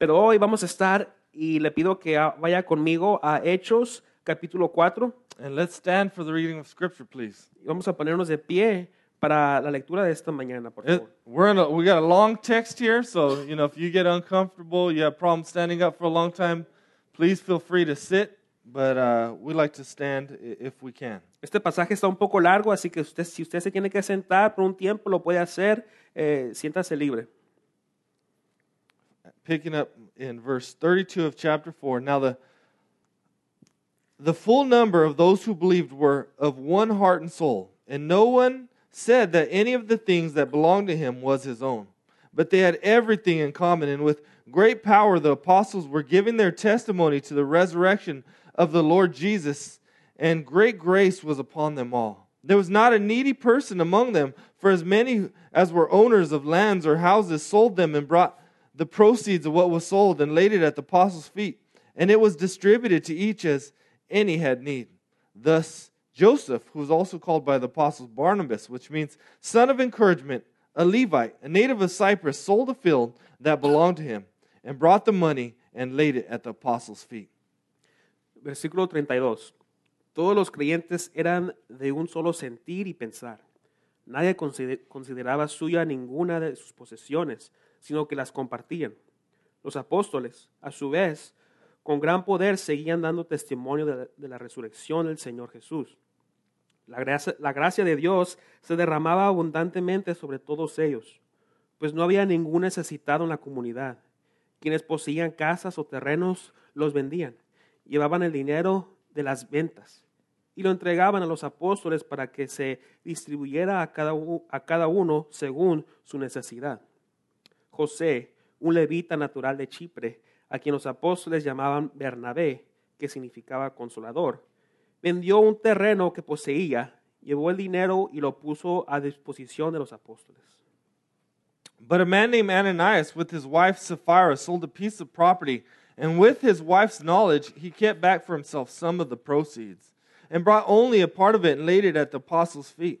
Pero hoy vamos a estar y le pido que vaya conmigo a Hechos capítulo 4 And let's stand for the reading of Scripture, please. y vamos a ponernos de pie para la lectura de esta mañana, por It, favor. we're in a, we got a long text here, so you know if you get uncomfortable, you have problems standing up for a long time, please feel free to sit. But uh, we like to stand if we can. Este pasaje está un poco largo, así que usted, si usted se tiene que sentar por un tiempo, lo puede hacer. Eh, siéntase libre. Picking up in verse 32 of chapter 4. Now the the full number of those who believed were of one heart and soul, and no one said that any of the things that belonged to him was his own. But they had everything in common, and with great power the apostles were giving their testimony to the resurrection of the Lord Jesus, and great grace was upon them all. There was not a needy person among them, for as many as were owners of lands or houses sold them and brought the proceeds of what was sold and laid it at the apostles' feet, and it was distributed to each as any had need. Thus, Joseph, who was also called by the apostles Barnabas, which means son of encouragement, a Levite, a native of Cyprus, sold a field that belonged to him and brought the money and laid it at the apostles' feet. Versículo 32. Todos los creyentes eran de un solo sentir y pensar. Nadie consideraba suya ninguna de sus posesiones, sino que las compartían. Los apóstoles, a su vez, con gran poder seguían dando testimonio de la, resurrección del Señor Jesús. La gracia, la gracia de Dios se derramaba abundantemente sobre todos ellos, pues no había ningún necesitado en la comunidad. Quienes poseían casas o terrenos los vendían, llevaban el dinero de las ventas y lo entregaban a los apóstoles para que se distribuyera a cada, a cada uno según su necesidad. José, un levita natural de Chipre, a quien los apóstoles llamaban Bernabé, que significaba consolador, vendió un terreno que poseía, llevó el dinero y lo puso a disposición de los apóstoles. But a man named Ananias, with his wife Sapphira, sold a piece of property, and with his wife's knowledge, he kept back for himself some of the proceeds, and brought only a part of it and laid it at the apostles' feet.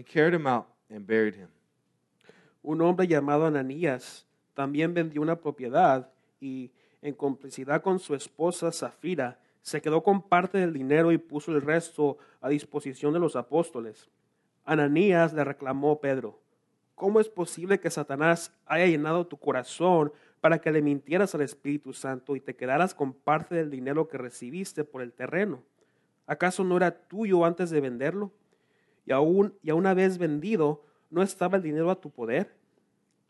carried him out and buried him. Un hombre llamado Ananías también vendió una propiedad y, en complicidad con su esposa Zafira, se quedó con parte del dinero y puso el resto a disposición de los apóstoles. Ananías le reclamó Pedro, ¿cómo es posible que Satanás haya llenado tu corazón para que le mintieras al Espíritu Santo y te quedaras con parte del dinero que recibiste por el terreno? ¿Acaso no era tuyo antes de venderlo? Y aún, y a una vez vendido, ¿no estaba el dinero a tu poder?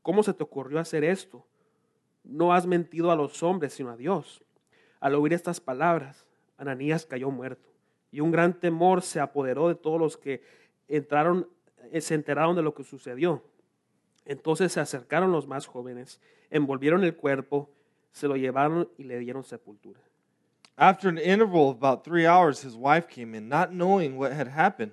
¿Cómo se te ocurrió hacer esto? No has mentido a los hombres, sino a Dios. Al oír estas palabras, Ananías cayó muerto, y un gran temor se apoderó de todos los que entraron, eh, se enteraron de lo que sucedió. Entonces se acercaron los más jóvenes, envolvieron el cuerpo, se lo llevaron y le dieron sepultura. After an interval of about three hours, his wife came in, not knowing what had happened.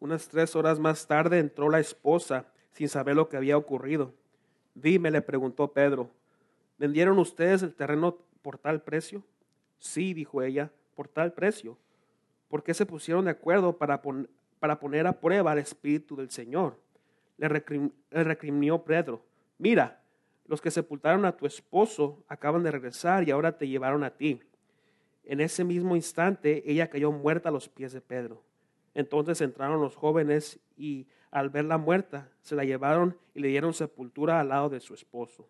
Unas tres horas más tarde entró la esposa sin saber lo que había ocurrido. Dime, le preguntó Pedro, ¿vendieron ustedes el terreno por tal precio? Sí, dijo ella, por tal precio. ¿Por qué se pusieron de acuerdo para, para poner a prueba al Espíritu del Señor? Le, recrim- le recriminó Pedro, mira, los que sepultaron a tu esposo acaban de regresar y ahora te llevaron a ti. En ese mismo instante ella cayó muerta a los pies de Pedro. Entonces entraron los jóvenes y al verla muerta se la llevaron y le dieron sepultura al lado de su esposo.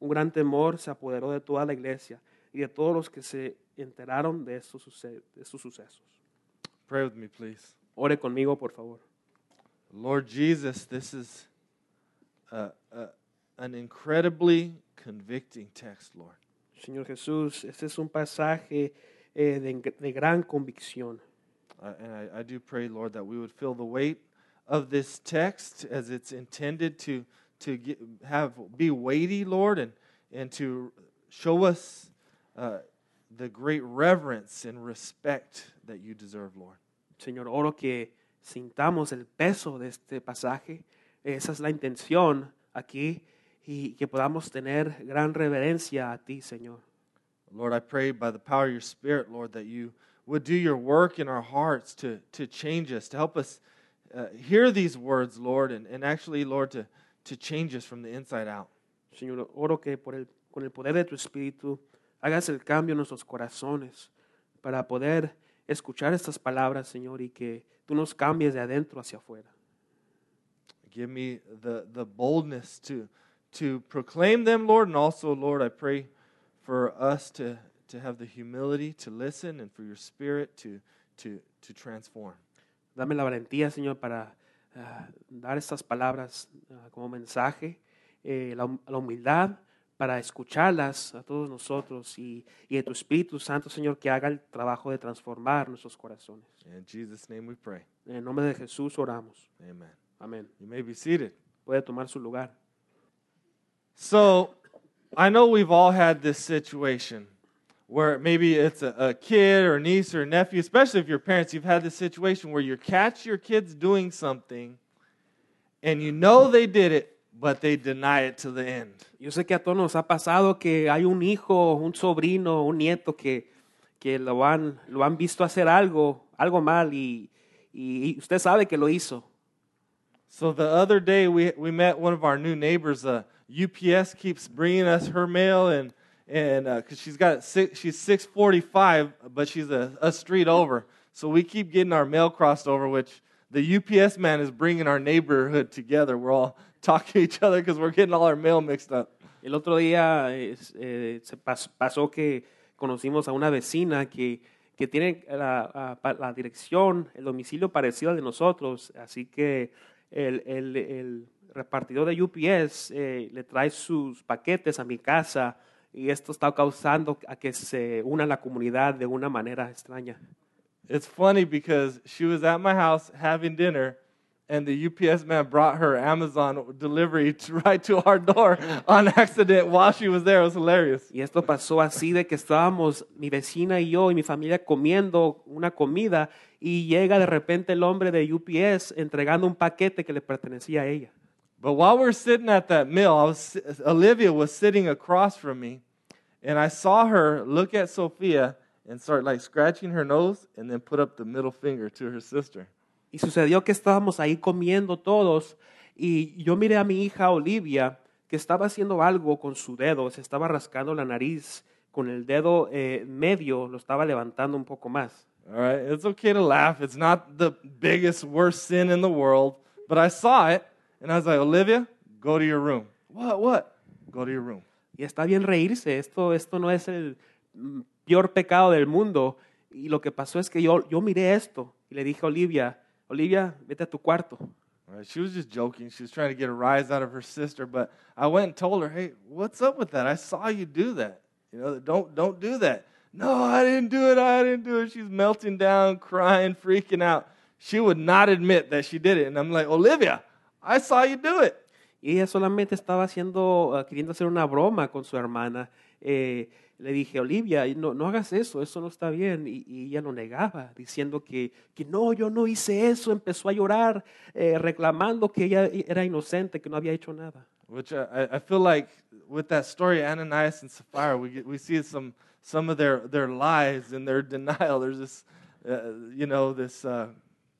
Un gran temor se apoderó de toda la iglesia y de todos los que se enteraron de estos, suce- de estos sucesos. Pray with me, please. Ore conmigo, por favor. Lord Jesus, this is a, a, an incredibly convicting text, Lord. Señor Jesús, este es un pasaje eh, de, de gran convicción. Uh, and I, I do pray, Lord, that we would feel the weight of this text as it's intended to, to get, have be weighty, Lord, and, and to show us uh, the great reverence and respect that you deserve, Lord. Señor, oro que sintamos el peso de este pasaje. Esa es la intención aquí y que podamos tener gran reverencia a ti, Señor. Lord, I pray by the power of your Spirit, Lord, that you would do your work in our hearts to, to change us, to help us uh, hear these words, Lord, and, and actually, Lord, to, to change us from the inside out. Señor, oro que por el, con el poder de tu Espíritu hagas el cambio en nuestros corazones para poder escuchar estas palabras, Señor, y que tú nos cambies de adentro hacia afuera. Give me the, the boldness to, to proclaim them, Lord, and also, Lord, I pray for us to, to have the humility to listen and for your Spirit to, to, to transform. Dame la valentía, Señor, para ah, dar estas palabras ah, como mensaje, eh, la, la humildad para escucharlas a todos nosotros y, y de tu Espíritu Santo, Señor, que haga el trabajo de transformar nuestros corazones. In Jesus' name we pray. En el nombre de Jesús oramos. Amen. Amén. You may be seated. Puede tomar su lugar. So, I know we've all had this situation where maybe it's a, a kid or niece or nephew, especially if you're parents, you've had this situation where you catch your kids doing something and you know they did it, but they deny it to the end. Yo sé que a todos nos ha pasado que hay un hijo, un sobrino, un nieto que, que lo, han, lo han visto hacer algo, algo mal y, y usted sabe que lo hizo. So the other day we, we met one of our new neighbors. Uh, UPS keeps bringing us her mail and and because she's got six, she's six forty five, but she's a, a street over. So we keep getting our mail crossed over, which the UPS man is bringing our neighborhood together. We're all talking to each other because we're getting all our mail mixed up. El otro día eh, se pas- pasó que conocimos a una vecina que, que tiene la, la dirección, el domicilio parecido al de nosotros, así que el, el- el repartidor de UPS eh, le trae sus paquetes a mi casa y esto está causando a que se una la comunidad de una manera extraña. It's funny because she was at my house having dinner, and the UPS man brought her Amazon delivery to, right to our door on accident while she was there. It was hilarious. Y esto pasó así de que estábamos mi vecina y yo y mi familia comiendo una comida y llega de repente el hombre de UPS entregando un paquete que le pertenecía a ella. But while we were sitting at that meal, I was, Olivia was sitting across from me, and I saw her look at Sophia and start like scratching her nose and then put up the middle finger to her sister. Y sucedió que estábamos ahí comiendo todos y yo miré a mi hija Olivia que estaba haciendo algo con su dedo, se estaba rascando la nariz con el dedo eh, medio, lo estaba levantando un poco más. All right, it's okay to laugh. It's not the biggest, worst sin in the world. But I saw it, and I was like, Olivia, go to your room. What? What? Go to your room. Y está bien reírse, esto, esto no es el peor pecado del mundo. Y lo que pasó es que yo, yo miré esto y le dije a Olivia, Olivia, vete a tu cuarto. She was just joking. She was trying to get a rise out of her sister. But I went and told her, "Hey, what's up with that? I saw you do that. You know, don't don't do that." No, I didn't do it. I didn't do it. She's melting down, crying, freaking out. She would not admit that she did it, and I'm like, Olivia, I saw you do it. Y ella solamente estaba haciendo, ah, queriendo hacer una broma con su hermana. Eh, le dije, Olivia, no, no hagas eso, eso no está bien. Y, y ella lo negaba, diciendo que, que no, yo no hice eso. Empezó a llorar, eh, reclamando que ella era inocente, que no había hecho nada. Which I, I- I feel like with that story, Ananias and Sapphira, we get, we see some some of their their lies and their denial. There's this, uh, you know, this uh,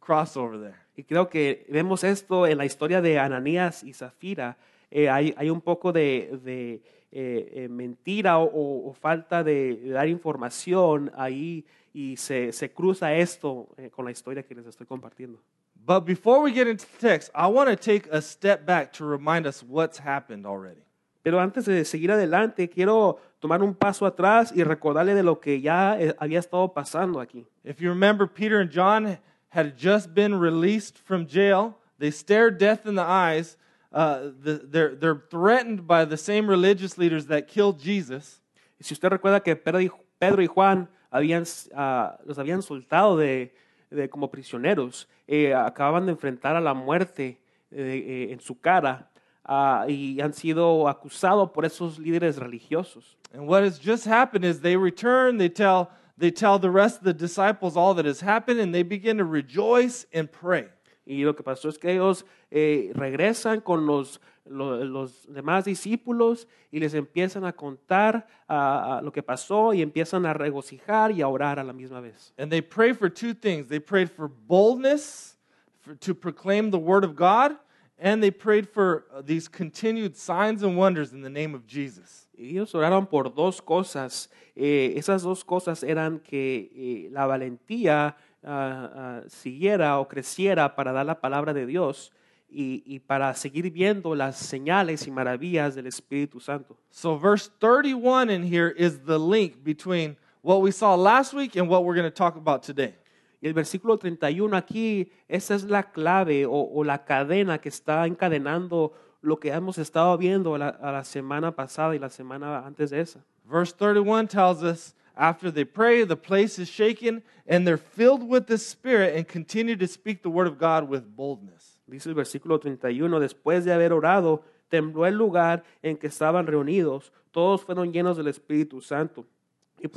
crossover there. Y creo que vemos esto en la historia de Ananías y Zafira. Eh, hay, hay un poco de, de, eh, eh, mentira o, o- falta de, de dar información ahí y se, se cruza esto eh, con la historia que les estoy compartiendo. But before we get into the text, I want to take a step back to remind us what's happened already. Pero antes de seguir adelante, quiero tomar un paso atrás y recordarle de lo que ya eh, había estado pasando aquí. If you remember, Peter and John had just been released from jail. They stared death in the eyes. Uh, the, they're, they're threatened by the same religious leaders that killed Jesus. Si usted recuerda que Pedro y, Juan habían, ah, los habían soltado de, de como prisioneros, eh, acababan de enfrentar a la muerte eh, eh, en su cara ah, y han sido acusados por esos líderes religiosos. And what has just happened is they return, they tell, they tell the rest of the disciples all that has happened, and they begin to rejoice and pray. Y lo que pasó es que ellos eh, regresan con los, lo- los demás discípulos y les empiezan a contar ah, lo que pasó y empiezan a regocijar y a orar a la misma vez. And they pray for two things. They prayed for boldness for, to proclaim the word of God, and they prayed for uh, these continued signs and wonders in the name of Jesus. Y Ellos oraron por dos cosas. Eh, esas dos cosas eran que eh, la valentía ah, ah, siguiera o creciera para dar la palabra de Dios y, y para seguir viendo las señales y maravillas del Espíritu Santo. So, verse 31 in here is the link between what we saw last week and what we're going to talk about today. Y el versículo 31 aquí, esa es la clave o, o la cadena que está encadenando lo que hemos estado viendo la, a la semana pasada y la semana antes de esa. Verse 31 tells us after they pray, the place is shaken, and they're filled with the Spirit and continue to speak the word of God with boldness. Dice el versículo 31, después de haber orado, tembló el lugar en que estaban reunidos, todos fueron llenos del Espíritu Santo y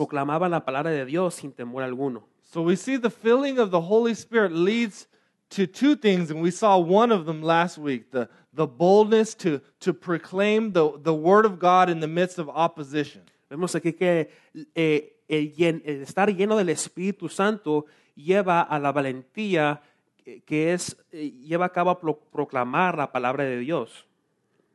la palabra de Dios sin temor alguno. So we see the filling of the Holy Spirit leads to two things, and we saw one of them last week the, the boldness to, to proclaim the, the word of God in the midst of opposition. Vemos aquí que eh, el, llen- el estar lleno del Espíritu Santo lleva a la valentía que- es eh, lleva a cabo proclamar la palabra de Dios.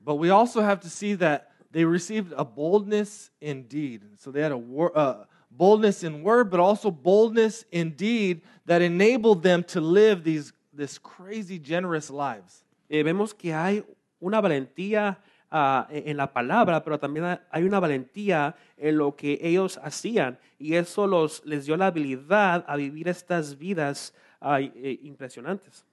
But we also have to see that they received a boldness in deed. So they had a wor- uh, boldness in word, but also boldness in deed that enabled them to live these this crazy generous lives. Eh, vemos que hay una valentía ah, en la palabra, pero también hay una valentía en lo que ellos hacían y eso los, les dio la habilidad a vivir estas vidas eh, impresionantes.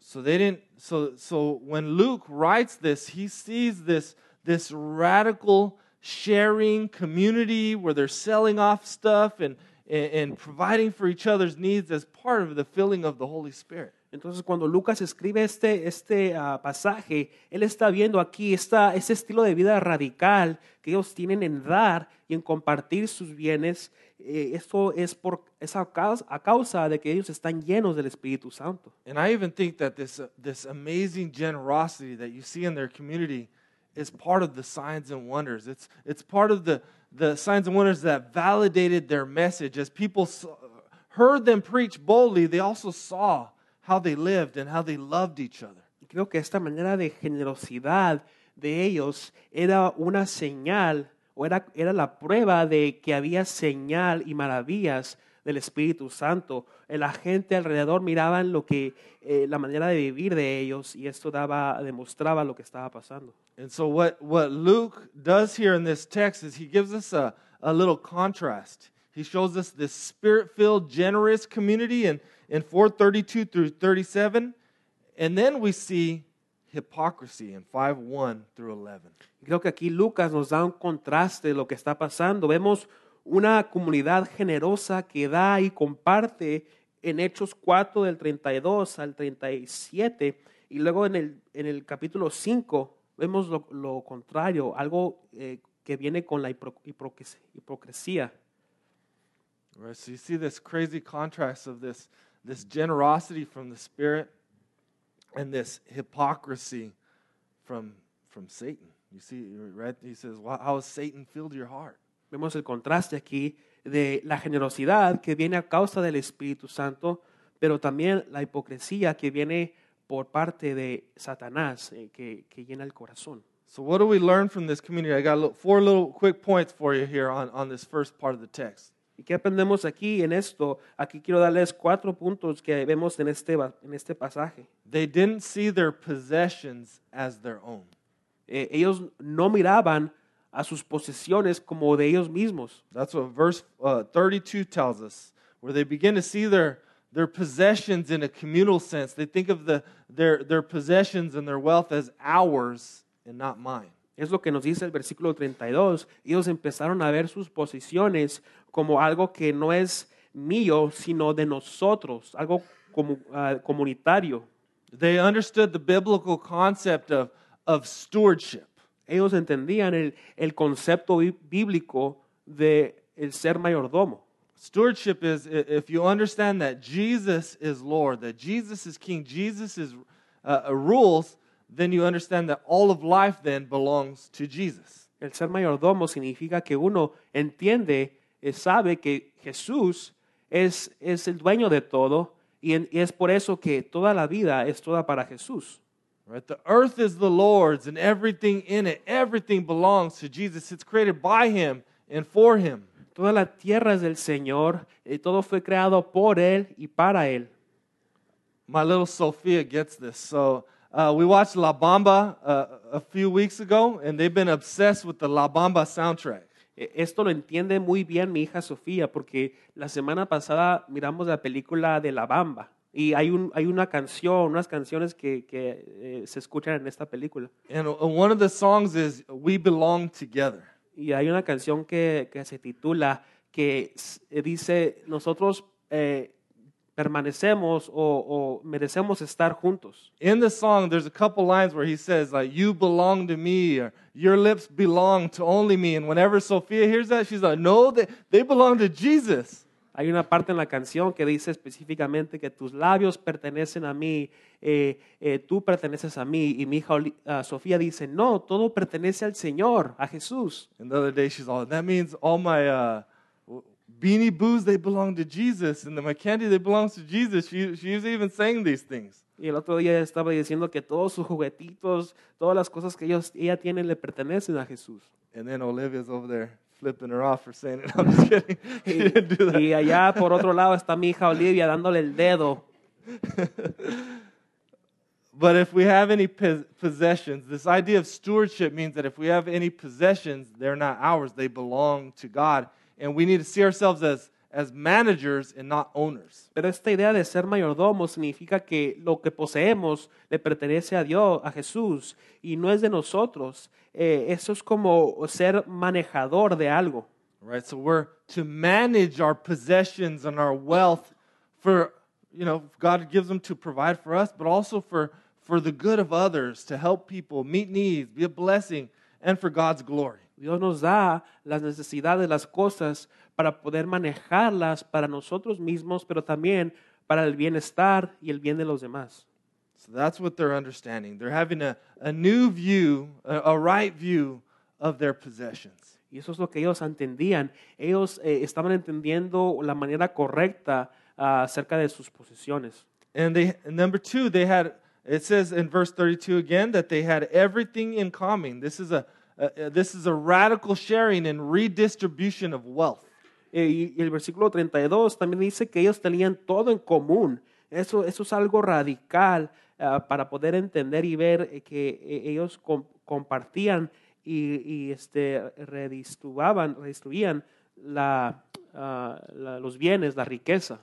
So they didn't so so when Luke writes this, he sees this this radical sharing community where they're selling off stuff and and, and providing for each other's needs as part of the filling of the Holy Spirit. Entonces, cuando Lucas escribe este, este ah, pasaje, él está viendo aquí esta, ese estilo de vida radical que ellos tienen en dar y en compartir sus bienes. Eh, esto es, por, es a, causa, a causa de que ellos están llenos del Espíritu Santo. And I even think that this, uh, this amazing generosity that you see in their community is part of the signs and wonders. It's, it's part of the, the signs and wonders that validated their message. As people saw, heard them preach boldly, they also saw how they lived and how they loved each other. Creo que esta manera de generosidad de ellos era una señal o era, era la prueba de que había señal y maravillas del Espíritu Santo. Eh, La gente alrededor miraban lo que, eh, la manera de vivir de ellos y esto daba, demostraba lo que estaba pasando. And so, what, what Luke does here in this text is he gives us a, a little contrast. He shows us this spirit filled, generous community in, in 432 through 37. And then we see hypocrisy in 5 1 through 11. Y Creo que aquí Lucas nos da un contraste de lo que está pasando. Vemos una comunidad generosa que da y comparte en Hechos 4 del 32 al 37 y luego en el, en el capítulo 5 vemos lo, lo contrario, algo eh, que viene con la hipocresía. Right? So, you see this crazy contrast of this, this generosity from the Spirit and this hypocrisy from, from Satan. You see, right? He says, "Why- How has Satan filled your heart? Vemos el contraste aquí de la generosidad que viene a causa del Espíritu Santo, pero también la hipocresía que viene por parte de Satanás, eh, que, que llena el corazón. So, what do we learn from this community? I got four little quick points for you here on, on this first part of the text. ¿Y qué aprendemos aquí en esto? Aquí quiero darles cuatro puntos que vemos en este, en este pasaje. They didn't see their possessions as their own. Eh, ellos no miraban a sus posesiones como de ellos mismos. That's what verse uh, 32 tells us, where they begin to see their, their possessions in a communal sense. They think of the, their, their possessions and their wealth as ours and not mine. Es lo que nos dice el versículo 32. Ellos empezaron a ver sus posiciones como algo que no es mío, sino de nosotros, algo como, ah, comunitario. They understood the biblical concept of, of stewardship. Ellos entendían el, el concepto bí- bíblico de el ser mayordomo. Stewardship is if you understand that Jesus is Lord, that Jesus is King, Jesus is uh, uh, rules, then you understand that all of life then belongs to Jesus. El ser mayordomo significa que uno entiende, eh, sabe que Jesús es, es el dueño de todo y, en- y es por eso que toda la vida es toda para Jesús. Right? The earth is the Lord's and everything in it, everything belongs to Jesus. It's created by him and for him. Toda la tierra es del Señor y todo fue creado por Él y para Él. My little Sophia gets this. So uh, we watched La Bamba uh, a few weeks ago, and they've been obsessed with the La Bamba soundtrack. Esto lo entiende muy bien mi hija Sofía porque la semana pasada miramos la película de La Bamba y hay, un, hay una canción, unas canciones que, que eh, se escuchan en esta película. And uh, one of the songs is We Belong Together. Y hay una canción que, que se titula que eh, dice, nosotros eh, permanecemos o, o merecemos estar juntos. In the song, there's a couple lines where he says, like, you belong to me, or your lips belong to only me. And whenever Sophia hears that, she's like, no, they, they belong to Jesus. Hay una parte en la canción que dice específicamente que tus labios pertenecen a mí, eh, eh, tú perteneces a mí. Y mi hija ah, Sofía dice, no, todo pertenece al Señor, a Jesús. And the other day, she's all, that means all my uh, beanie boos, they belong to Jesus. And my candy, they belong to Jesus. She, she's even saying these things. Y el otro día estaba diciendo que todos sus juguetitos, todas las cosas que ellos, ella tiene le pertenecen a Jesús. And then Olivia's over there flipping her off for saying it. I'm just kidding. She Y, didn't do that. y allá por otro lado está mi hija Olivia dándole el dedo. But if we have any possessions, this idea of stewardship means that if we have any possessions, they're not ours, they belong to God. And we need to see ourselves as, as managers and not owners. Pero esta idea de ser mayordomo significa que lo que poseemos le pertenece a Dios, a Jesús, y no es de nosotros. Eh, eso es como ser manejador de algo. Right? So we're to manage our possessions and our wealth for, you know, God gives them to provide for us, but also for, for the good of others, to help people, meet needs, be a blessing, and for God's glory. Dios nos da las necesidades, las cosas, para poder manejarlas para nosotros mismos, pero también para el bienestar y el bien de los demás. So that's what they're understanding. They're having a, a new view, a, a right view of their possessions. Y eso es lo que ellos entendían. Ellos eh, estaban entendiendo la manera correcta ah, acerca de sus posesiones. And they, number two, they had, it says in verse 32 again, that they had everything in common. This is a, a, a- this is a radical sharing and redistribution of wealth. Eh, y el versículo 32 también dice que ellos tenían todo en común. Eso, eso es algo radical ah, para poder entender y ver eh, que eh, ellos com- compartían y, y, este, redistribuaban, redistribuían la, ah, la- los bienes, la riqueza.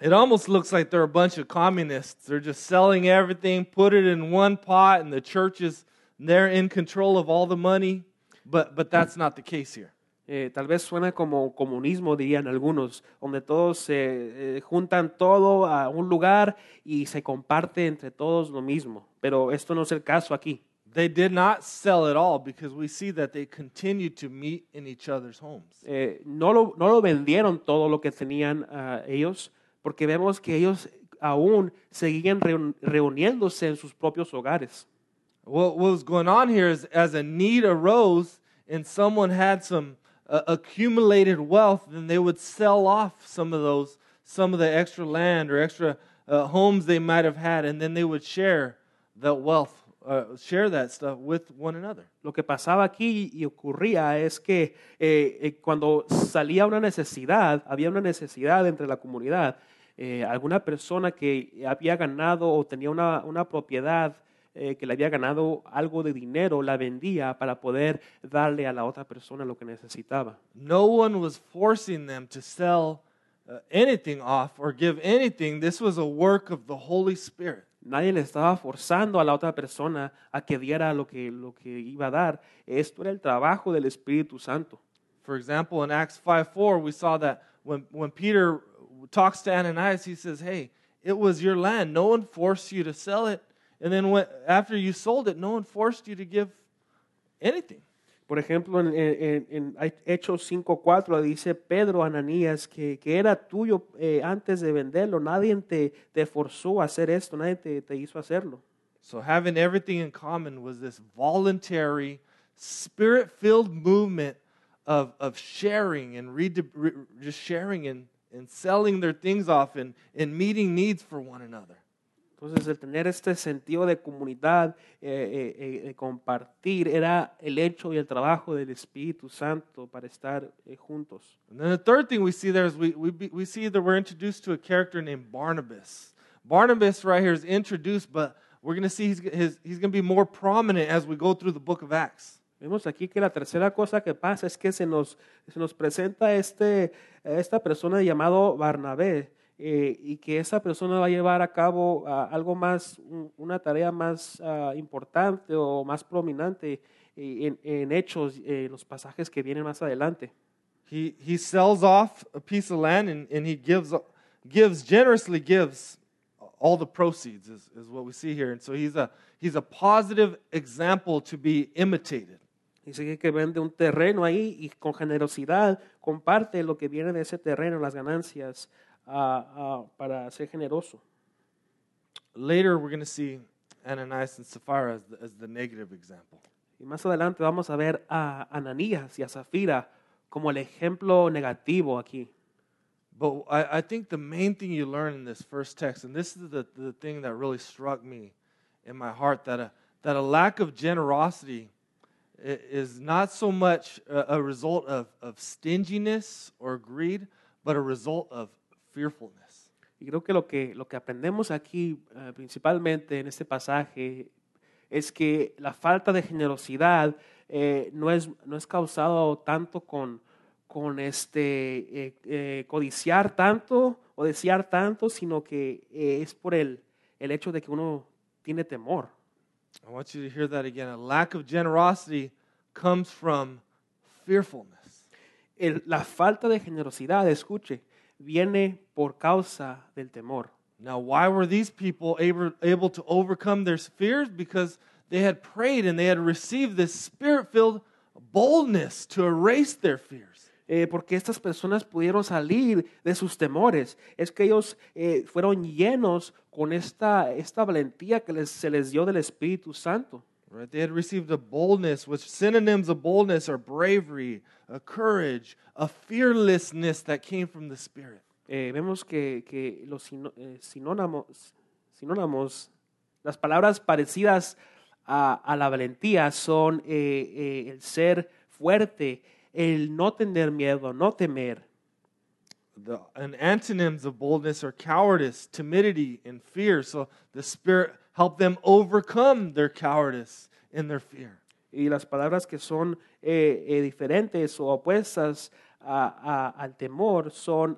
It almost looks like they're a bunch of communists. They're just selling everything, put it in one pot, and the church is they're in control of all the money. But but that's not the case here. Eh, tal vez suena como comunismo, dirían algunos, donde todos se eh, juntan todo a un lugar y se comparte entre todos lo mismo. Pero esto no es el caso aquí. They did not sell it all because we see that they continued to meet in each other's homes. Eh, no, lo, no lo vendieron todo lo que tenían ah, ellos, porque vemos que ellos aún seguían reun- reuniéndose en sus propios hogares. What, was going on here is as a need arose and someone had some uh, accumulated wealth, then they would sell off some of those, some of the extra land or extra uh, homes they might have had, and then they would share that wealth, uh, share that stuff with one another. Lo que pasaba aquí y ocurría es que eh, eh, cuando salía una necesidad, había una necesidad entre la comunidad, eh, alguna persona que había ganado o tenía una, una propiedad eh, que le había ganado algo de dinero, la vendía para poder darle a la otra persona lo que necesitaba. No one was forcing them to sell uh, anything off or give anything. This was a work of the Holy Spirit. Nadie le estaba forzando a la otra persona a que diera lo que, lo que iba a dar. Esto era el trabajo del Espíritu Santo. For example, in Acts 5 4, we saw that when, when Peter talks to Ananias, he says, Hey, it was your land. No one forced you to sell it. And then when, after you sold it, no one forced you to give anything. Por ejemplo, en, en- en Hechos 5.4 dice Pedro Ananías que, que era tuyo eh, antes de venderlo. Nadie te, te forzó a hacer esto, nadie te, te hizo hacerlo. So having everything in common was this voluntary, spirit-filled movement of, of sharing and re, re, just sharing and, and selling their things off and, and meeting needs for one another. Entonces, el tener este sentido de comunidad, eh, eh, eh, compartir, era el hecho y el trabajo del Espíritu Santo para estar eh, juntos. And then the third thing we see there is we, we, we see that we're introduced to a character named Barnabas. Barnabas right here is introduced, but we're going to see he's, his, he's going to be more prominent as we go through the book of Acts. Vemos aquí que la tercera cosa que pasa es que se nos, se nos presenta este, esta persona llamado Barnabé eh, y que esa persona va a llevar a cabo ah, algo más, un- una tarea más ah, importante o más prominente eh, en, en hechos, eh, en los pasajes que vienen más adelante. He, he sells off a piece of land and, and he gives, gives, generously gives all the proceeds, is, is what we see here. And so he's a, he's a positive example to be imitated. Dice que vende un terreno ahí y con generosidad comparte lo que viene de ese terreno, las ganancias, ah, para ser generoso. Later, we're going to see Ananias and Sapphira as the, as the negative example. Y más adelante vamos a ver a Ananías y a Safira como el ejemplo negativo aquí. But I, I think the main thing you learn in this first text, and this is the, the thing that really struck me in my heart, that a, that a lack of generosity is not so much a, a result of, of stinginess or greed, but a result of fearfulness. Y creo que lo que, lo que aprendemos aquí eh, principalmente en este pasaje es que la falta de generosidad eh, no, es, no es causado tanto con, con este, eh, eh, codiciar tanto o desear tanto, sino que eh, es por el, el hecho de que uno tiene temor. I want you to hear that again. A lack of generosity comes from fearfulness. El- la falta de generosidad, escuche, viene por causa del temor. Now, why were these people able, able to overcome their fears? Because they had prayed and they had received this spirit filled boldness to erase their fears. Eh, porque estas personas pudieron salir de sus temores. Es que ellos eh, fueron llenos con esta, esta valentía que les- se les dio del Espíritu Santo. Right? They had received a boldness, which synonyms of boldness are bravery, a courage, a fearlessness that came from the Spirit. Eh, vemos que, que los sino- eh, sinónimos, sinónimos, las palabras parecidas a, a la valentía son eh, eh, el ser fuerte, el no tener miedo, no temer. The, and antonyms of boldness are cowardice, timidity, and fear. So the Spirit helped them overcome their cowardice and their fear. Y las palabras que son eh, eh, diferentes o opuestas a- a- al temor son,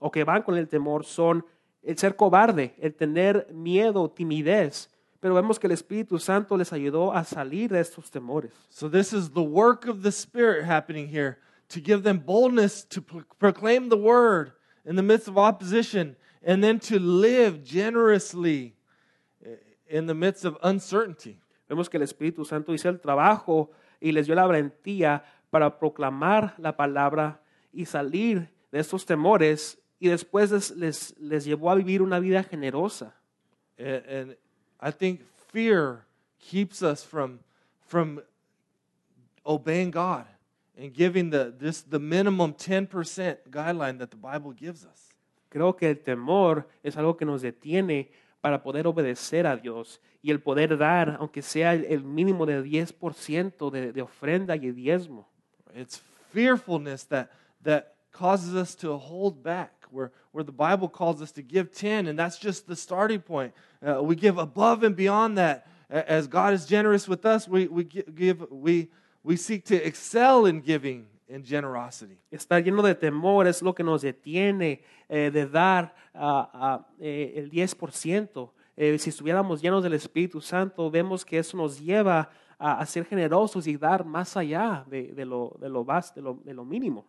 o que van con el temor, son el ser cobarde, el tener miedo, timidez. Pero vemos que el Espíritu Santo les ayudó a salir de estos temores. So this is the work of the Spirit happening here to give them boldness to pro- proclaim the word in the midst of opposition and then to live generously in the midst of uncertainty. Vemos que el Espíritu Santo hizo el trabajo y les dio la valentía para proclamar la palabra y salir de esos temores y después les, les, les llevó a vivir una vida generosa. And, and I think fear keeps us from, from obeying God and giving the, this, the minimum 10% guideline that the Bible gives us. Creo que el temor es algo que nos detiene para poder obedecer a Dios y el poder dar, aunque sea el, mínimo de 10% de, de ofrenda y diezmo. It's fearfulness that, that causes us to hold back, where, where the Bible calls us to give 10, and that's just the starting point. Uh, we give above and beyond that as God is generous with us, we, we give, we, we seek to excel in giving and generosity. Estar lleno de temor es lo que nos detiene eh, de dar ah, ah, eh, el 10%. Eh, si estuviéramos llenos del Espíritu Santo, vemos que eso nos lleva a, a ser generosos y dar más allá de, de lo, de, lo bas- de, lo, de lo mínimo.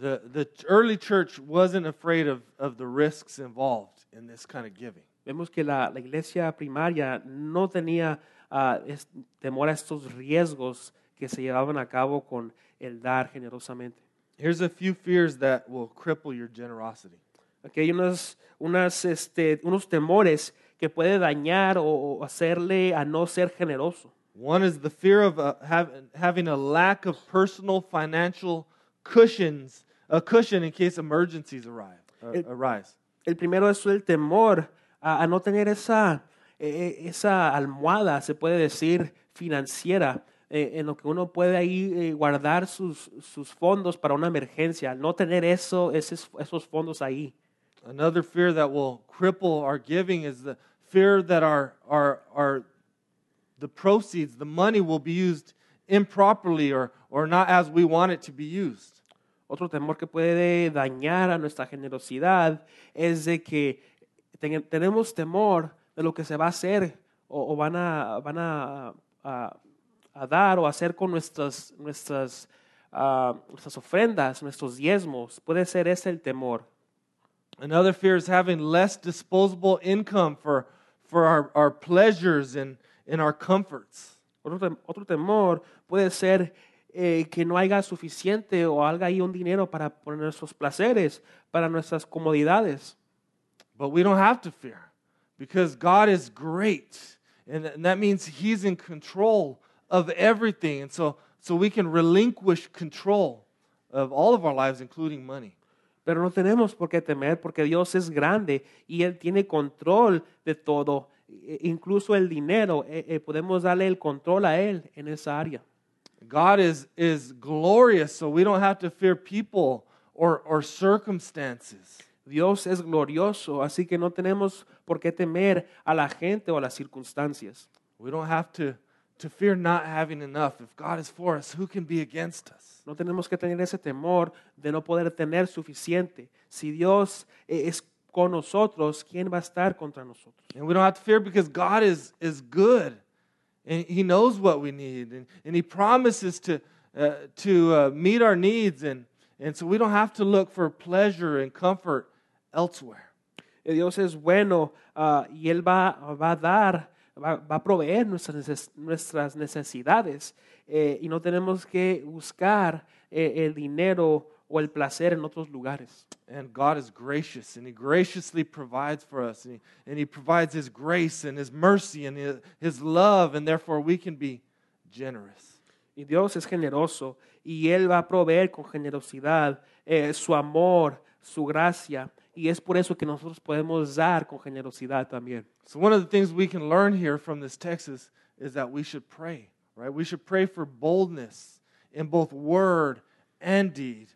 The, the early church wasn't afraid of, of the risks involved in this kind of giving. Vemos que la, la iglesia primaria no tenía ah, es- temor a estos riesgos que se llevaban a cabo con el dar generosamente. Here's a few fears that will cripple your generosity. Aquí hay unas, unas, este, unos temores que puede dañar o, o hacerle a no ser generoso. One is the fear of uh, hav- having a lack of personal financial cushions, a cushion in case emergencies arrive, uh, It- arise. El primero es el temor a, a no tener esa, eh, eh, esa almohada, se puede decir, financiera, eh, en lo que uno puede ahí eh, guardar sus, sus fondos para una emergencia. No tener eso, esos, esos fondos ahí. Another fear that will cripple our giving is the fear that our, our, our the proceeds, the money will be used improperly or, or not as we want it to be used. Otro temor que puede dañar a nuestra generosidad es de que ten- tenemos temor de lo que se va a hacer o, o van, a, van a, a- a dar o hacer con nuestras, nuestras, ah, nuestras ofrendas, nuestros diezmos. Puede ser ese el temor. Another fear is having less disposable income for, for our, our pleasures and, and our comforts. Otro, otro temor puede ser eh, que no haya suficiente o haya ahí un dinero para poner nuestros placeres, para nuestras comodidades. But we don't have to fear because God is great. And that means He's in control of everything. And so, so we can relinquish control of all of our lives, including money. Pero no tenemos por qué temer porque Dios es grande y Él tiene control de todo, incluso el dinero. eh, eh, podemos darle el control a Él en esa área. God is, is glorious, so we don't have to fear people or, or circumstances. Dios es glorioso, así que no tenemos por qué temer a la gente o a las circunstancias. We don't have to, to fear not having enough. If God is for us, who can be against us? No tenemos que tener ese temor de no poder tener suficiente. Si Dios es con nosotros, ¿quién va a estar contra nosotros? And we don't have to fear because God is, is good and He knows what we need and, and He promises to, uh, to uh, meet our needs. And, and so we don't have to look for pleasure and comfort elsewhere. Eh, Dios es bueno ah, y Él va, va a dar, va, va a proveer nuestras, nuestras necesidades eh, y no tenemos que buscar eh, el dinero o el placer en otros lugares. And God is gracious and He graciously provides for us. And He, and he provides His grace and His mercy and His, His love, and therefore we can be generous. Y Dios es generoso y Él va a proveer con generosidad eh, su amor, su gracia y es por eso que nosotros podemos dar con generosidad también. So, one of the things we can learn here from this text is, is that we should pray, right? We should pray for boldness in both word and deed,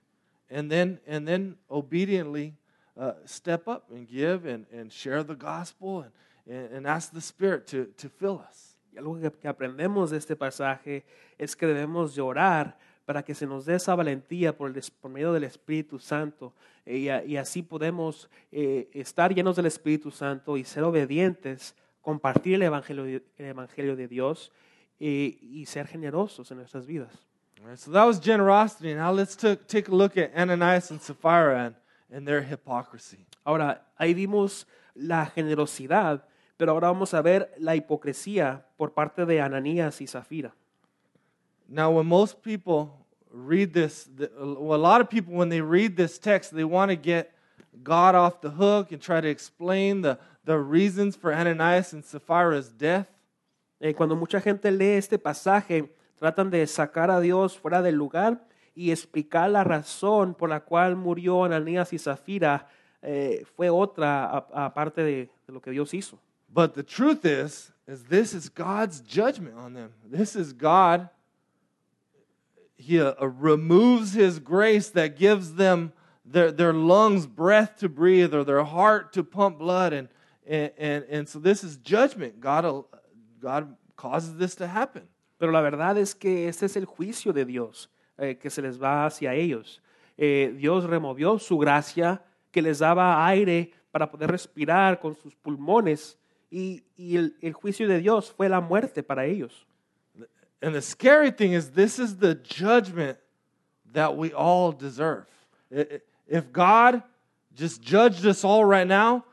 and then, and then obediently uh, step up and give and, and share the gospel and, and, and ask the Spirit to, to fill us. Y algo que, que aprendemos de este pasaje es que debemos de orar para que se nos dé esa valentía por, el, por medio del Espíritu Santo eh, y, a- y así podemos eh, estar llenos del Espíritu Santo y ser obedientes, compartir el Evangelio, de- el evangelio de Dios eh, y ser generosos en nuestras vidas. Right, so that was generosity. Now let's ta- take a look at Ananias and Sapphira and, and their hypocrisy. Ahora, ahí vimos la generosidad, pero ahora vamos a ver la hipocresía por parte de Ananías y Zafira. Now, when most people read this, well, a lot of people, when they read this text, they want to get God off the hook and try to explain the, the reasons for Ananias and Sapphira's death. Eh, cuando mucha gente lee este pasaje, tratan de sacar a Dios fuera del lugar y explicar la razón por la cual murió Ananías y Safira eh, fue otra aparte de, de lo que Dios hizo. But the truth is, is this is God's judgment on them. This is God. He uh, removes His grace that gives them their, their lungs breath to breathe or their heart to pump blood. And, and, and, and so this is judgment. God, God causes this to happen. Pero la verdad es que este es el juicio de Dios eh, que se les va hacia ellos. Eh, Dios removió su gracia que les daba aire para poder respirar con sus pulmones y, y el, el juicio de Dios fue la muerte para ellos. And the scary thing is, this is the judgment that we all deserve. If God just judged us all right now,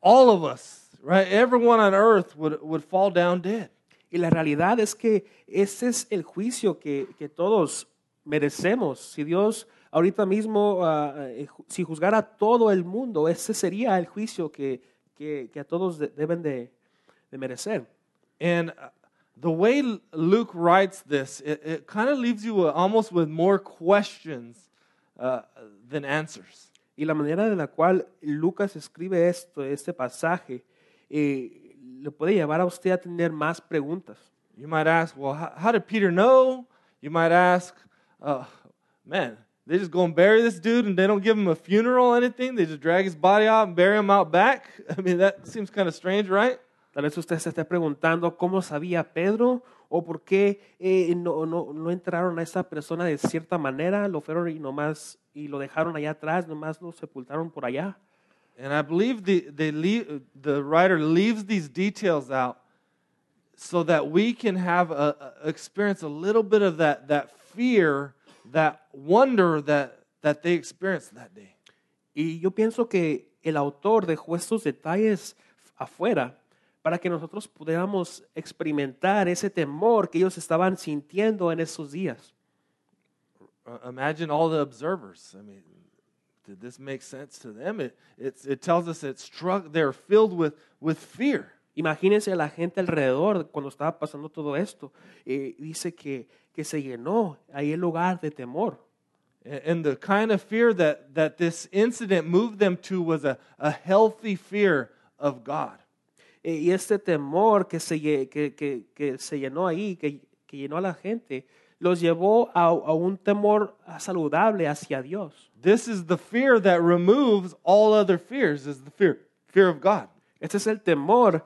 all of us, right, everyone on earth would, would fall down dead. Y la realidad es que ese es el juicio que, que todos merecemos. Si Dios ahorita mismo, eh, si juzgara a todo el mundo, ese sería el juicio que, que, que a todos de- deben de, de merecer. And uh, the way Luke writes this, it, it kind of leaves you uh, almost with more questions uh, than answers. Y la manera de la cual Lucas escribe esto, este pasaje, eh, le puede llevar a usted a tener más preguntas. You might ask, well, how, how did Peter know? You might ask, uh, man, they just go and bury this dude and they don't give him a funeral or anything? They just drag his body out and bury him out back? I mean, that seems kind of strange, right? Tal vez usted se esté preguntando cómo sabía Pedro o por qué eh, no, no, no entraron a esa persona de cierta manera, lo fueron y nomás y lo dejaron allá atrás, nomás lo sepultaron por allá. And I believe the, writer leaves these details out so that we can have a, a- experience a little bit of that, that fear, that wonder that, that they experienced that day. Y yo pienso que el autor dejó estos detalles afuera para que nosotros pudiéramos experimentar ese temor que ellos estaban sintiendo en esos días. Uh, imagine all the observers. I mean, did this make sense to them? It, it's, it tells us it struck, they're filled with, with fear. Imagínense a la gente alrededor cuando estaba pasando todo esto. Eh, dice que, que se llenó ahí el lugar de temor. And and the kind of fear that, that this incident moved them to was a, a healthy fear of God. Eh, y este temor que se, que, que- que se llenó ahí, que, que llenó a la gente, los llevó a, a un temor saludable hacia Dios. This is the fear that removes all other fears, is the fear, fear of God. Este es el temor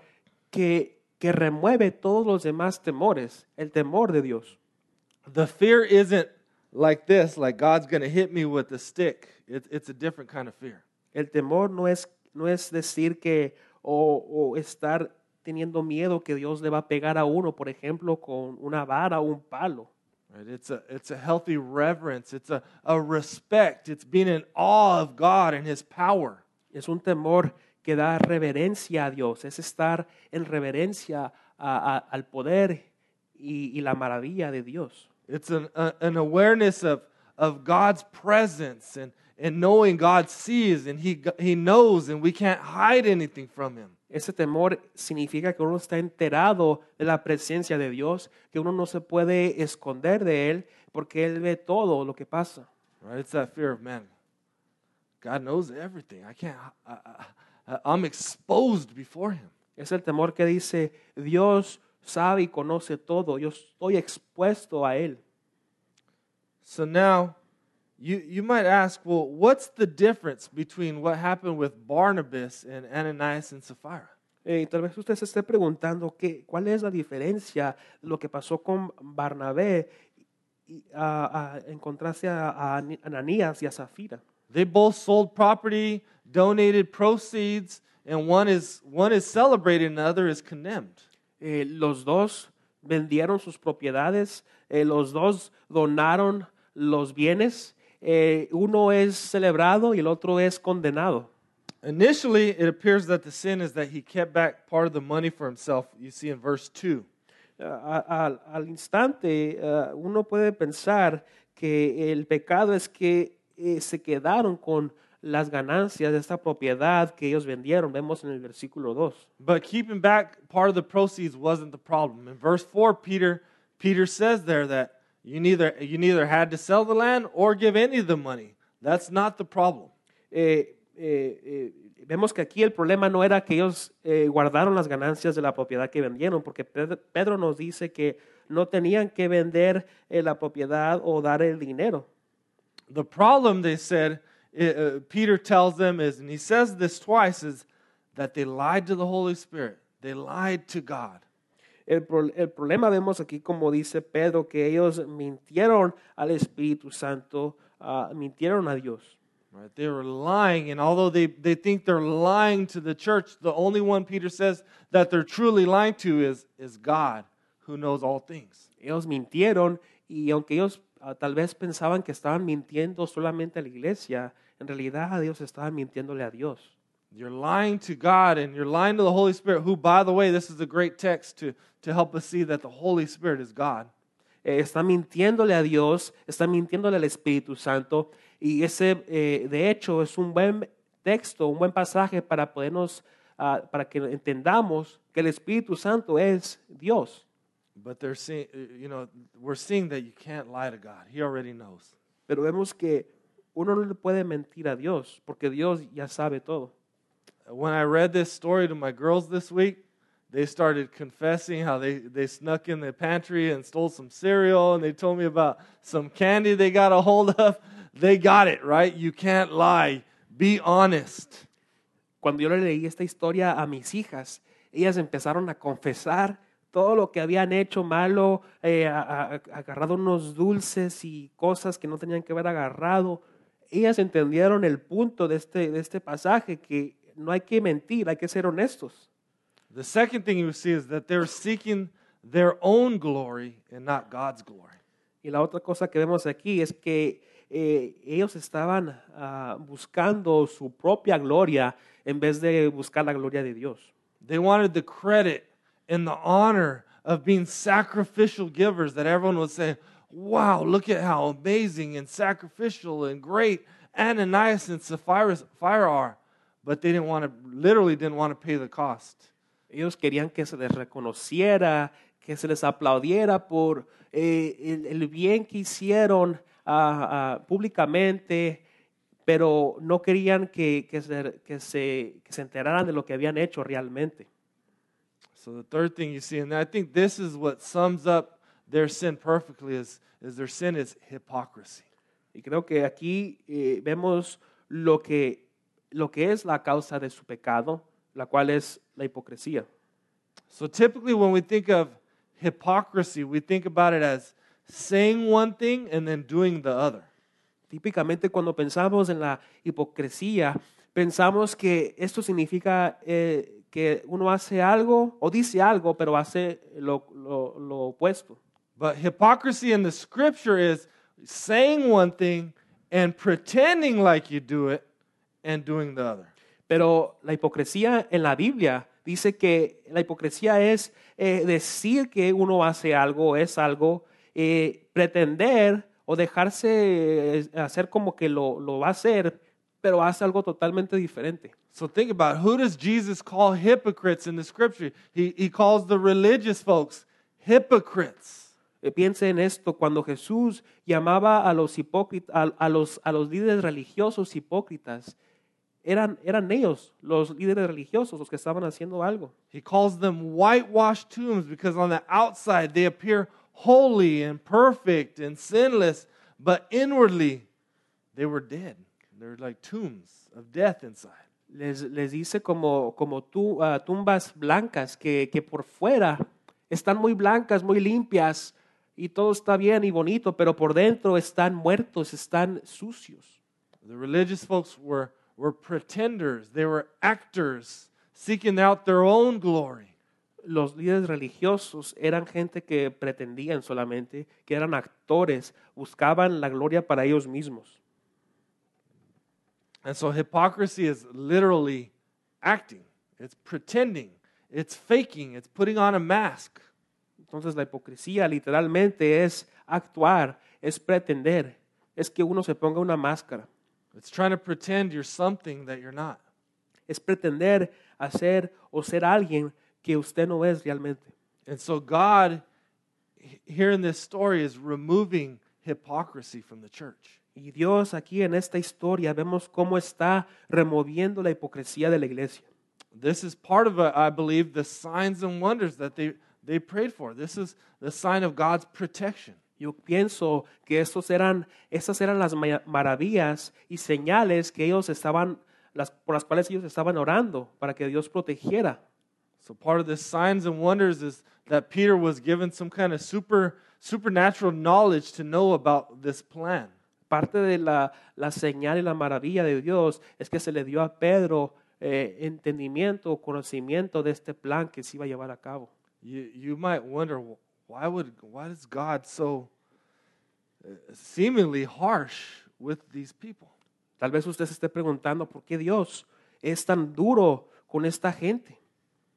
que, que remueve todos los demás temores, el temor de Dios. The fear isn't like this, like God's going to hit me with a stick. It, it's a different kind of fear. El temor no es, no es decir que o, o estar teniendo miedo que Dios le va a pegar a uno, por ejemplo, con una vara o un palo. Right? It's, a, it's a healthy reverence, it's a, a respect, it's being in awe of God and His power. Es un temor que da reverencia a Dios, es estar en reverencia a- a- al poder y, y la maravilla de Dios. It's an, a, an awareness of, of God's presence and, and knowing God sees and he, he knows and we can't hide anything from Him. Ese temor significa que uno está enterado de la presencia de Dios, que uno no se puede esconder de Él, porque Él ve todo lo que pasa. Right? It's that fear of man. God knows everything. I can't. I, I, I'm exposed before Him. Es el temor que dice, Dios sabe y conoce todo, yo estoy expuesto a Él. So now, you you might ask, well, what's the difference between what happened with Barnabas and Ananias and Sapphira? Eh, y tal vez usted se esté preguntando qué, cuál es la diferencia de lo que pasó con Barnabé y, a, a- en contraste a, a Ananías y a Safira. They both sold property, donated proceeds, and one is one is celebrated and the other is condemned. Eh, los dos vendieron sus propiedades, eh, los dos donaron los bienes, eh, uno es celebrado y el otro es condenado. Initially, it appears that the sin is that he kept back part of the money for himself. You see in verse 2. A- a- al instante, eh, uno puede pensar que el pecado es que eh, se quedaron con las ganancias de esta propiedad que ellos vendieron. Vemos en el versículo 2. But keeping back part of the proceeds wasn't the problem. In verse 4, Peter, Peter says there that you neither, you neither had to sell the land or give any of the money. That's not the problem. Eh, eh, eh, vemos que aquí el problema no era que ellos eh, guardaron las ganancias de la propiedad que vendieron, porque Pedro, nos dice que no tenían que vender eh, la propiedad o dar el dinero. The problem, they said, uh, Peter tells them is, and he says this twice, is that they lied to the Holy Spirit. They lied to God. El, pro- el problema vemos aquí, como dice Pedro, que ellos mintieron al Espíritu Santo, ah, mintieron a Dios. Right? They were lying, and although they, they think they're lying to the church, the only one Peter says that they're truly lying to is, is God, who knows all things. Ellos mintieron y aunque ellos ah, tal vez pensaban que estaban mintiendo solamente a la iglesia, en realidad ellos estaban mintiéndole a Dios. You're lying to God and you're lying to the Holy Spirit, who, by the way, this is a great text to, to help us see that the Holy Spirit is God. Eh, está mintiéndole a Dios, está mintiéndole al Espíritu Santo y ese eh, de hecho es un buen texto, un buen pasaje para podernos, ah, para que entendamos que el Espíritu Santo es Dios. But they're seeing, you know, we're seeing that you can't lie to God. He already knows. Pero vemos que uno no le puede mentir a Dios porque Dios ya sabe todo. When I read this story to my girls this week, they started confessing how they, they snuck in the pantry and stole some cereal, and they told me about some candy they got a hold of. They got it, right? You can't lie. Be honest. Cuando yo le leí esta historia a mis hijas, ellas empezaron a confesar todo lo que habían hecho malo, eh, a- a- agarrado unos dulces y cosas que no tenían que haber agarrado. Ellas entendieron el punto de este, de este pasaje, que no hay que mentir, hay que ser honestos. The second thing you see is that they're seeking their own glory and not God's glory. Y la otra cosa que vemos aquí es que eh, ellos estaban ah, buscando su propia gloria en vez de buscar la gloria de Dios. They wanted the credit and the honor of being sacrificial givers that everyone would say, wow, look at how amazing and sacrificial and great Ananias and Sapphira are. But they didn't want to, literally didn't want to pay the cost. Ellos querían que se les reconociera, que se les aplaudiera por eh, el, el bien que hicieron ah, ah, públicamente, pero no querían que, que se, que, se, que se enteraran de lo que habían hecho realmente. So the third thing you see, and I think this is what sums up their sin perfectly, is, is their sin is hypocrisy. Y creo que aquí eh, vemos lo que, lo que es la causa de su pecado, la cual es la hipocresía. So typically, when we think of hypocrisy, we think about it as saying one thing and then doing the other. Típicamente cuando pensamos en la hipocresía, pensamos que esto significa eh, que uno hace algo o dice algo, pero hace lo, lo- lo opuesto. But hypocrisy in the scripture is saying one thing and pretending like you do it and doing the other. Pero la hipocresía en la Biblia dice que la hipocresía es eh, decir que uno hace algo, es algo, eh, pretender o dejarse eh, hacer como que lo, lo va a hacer, pero hace algo totalmente diferente. So think about it. who does Jesus call hypocrites in the scripture? He, he calls the religious folks hypocrites. Eh, Piense en esto, cuando Jesús llamaba a los hipócritas, a, a los, a los líderes religiosos hipócritas, eran, eran ellos, los líderes religiosos, los que estaban haciendo algo. He calls them whitewashed tombs because on the outside they appear holy and perfect and sinless, but inwardly they were dead. They're like tombs of death inside. Les, les dice como, como tu- ah, tumbas blancas, que, que por fuera están muy blancas, muy limpias, y todo está bien y bonito, pero por dentro están muertos, están sucios. The religious folks were, were pretenders, they were actors seeking out their own glory. los líderes religiosos eran gente que pretendían solamente, que eran actores, buscaban la gloria para ellos mismos. And so hypocrisy is literally acting, it's pretending, it's faking, it's putting on a mask. Entonces la hipocresía literalmente es actuar, es pretender, es que uno se ponga una máscara, It's trying to pretend you're something that you're not. es pretender hacer o ser alguien que usted no es realmente. And so God, here in this story, is removing hypocrisy from the church. Y Dios aquí en esta historia vemos cómo está removiendo la hipocresía de la iglesia. This is part of, uh, I believe, the signs and wonders that they, they prayed for. This is the sign of God's protection. Yo pienso que estos eran, estas eran las ma- maravillas y señales que ellos estaban, las, por las cuales ellos estaban orando para que Dios protegiera. So part of the signs and wonders is that Peter was given some kind of super supernatural knowledge to know about this plan. Parte de la, la señal y la maravilla de Dios es que se le dio a Pedro eh, entendimiento, conocimiento de este plan que se iba a llevar a cabo. You, you might wonder why would why is God so uh, seemingly harsh with these people? Tal vez usted se esté preguntando por qué Dios es tan duro con esta gente.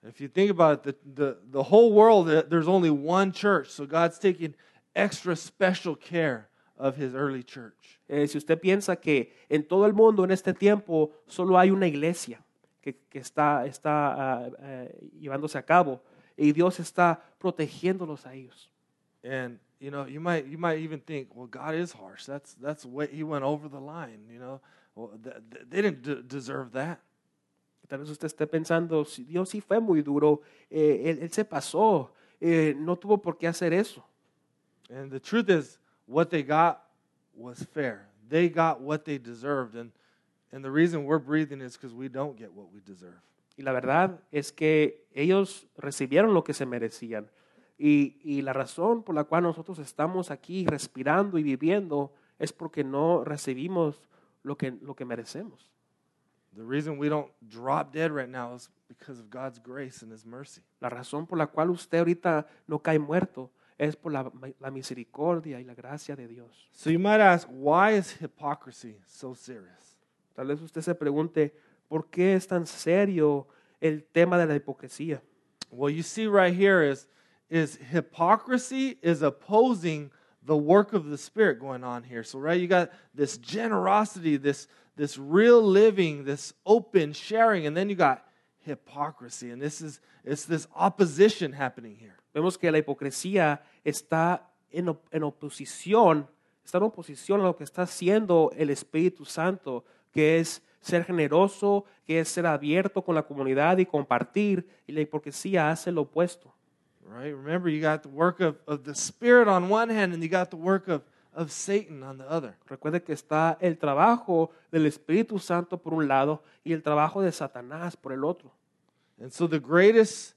If you think about it, the, the, the whole world, uh, there's only one church, so God's taking extra special care of his early church. Eh, si usted piensa que en todo el mundo en este tiempo solo hay una iglesia que, que está, está ah, eh, llevándose a cabo y Dios está protegiéndolos a ellos. And you know, you might you might even think, well, God is harsh. That's that's way he went over the line. You know, well, th- th- they didn't d- deserve that. Tal vez usted esté pensando, "Si Dios sí fue muy duro, eh, él, él se pasó, eh, no tuvo por qué hacer eso. And the truth is, what they got was fair. They got what they deserved, and and the reason we're breathing is because we don't get what we deserve. Y la verdad es que ellos recibieron lo que se merecían. Y, y la razón por la cual nosotros estamos aquí respirando y viviendo es porque no recibimos lo que, lo que merecemos. The reason we don't drop dead right now is because of God's grace and His mercy. La razón por la cual usted ahorita no cae muerto es por la, la misericordia y la gracia de Dios. So you might ask, why is hypocrisy so serious? Tal vez usted se pregunte, ¿por qué es tan serio el tema de la hipocresía? Well, you see right here is is hypocrisy is opposing the work of the spirit going on here. So right, you got this generosity, this this real living, this open sharing, and then you got hypocrisy, and this is it's this opposition happening here. Vemos que la hipocresía está en, op- en oposición, está en oposición a lo que está haciendo el Espíritu Santo, que es ser generoso, que es ser abierto con la comunidad y compartir, y la hipocresía hace lo opuesto. Right? Remember, you got the work of, of the spirit on one hand, and you got the work of, of Satan on the other. Recuerde que está el trabajo del Espíritu Santo por un lado y el trabajo de Satanás por el otro. And so the greatest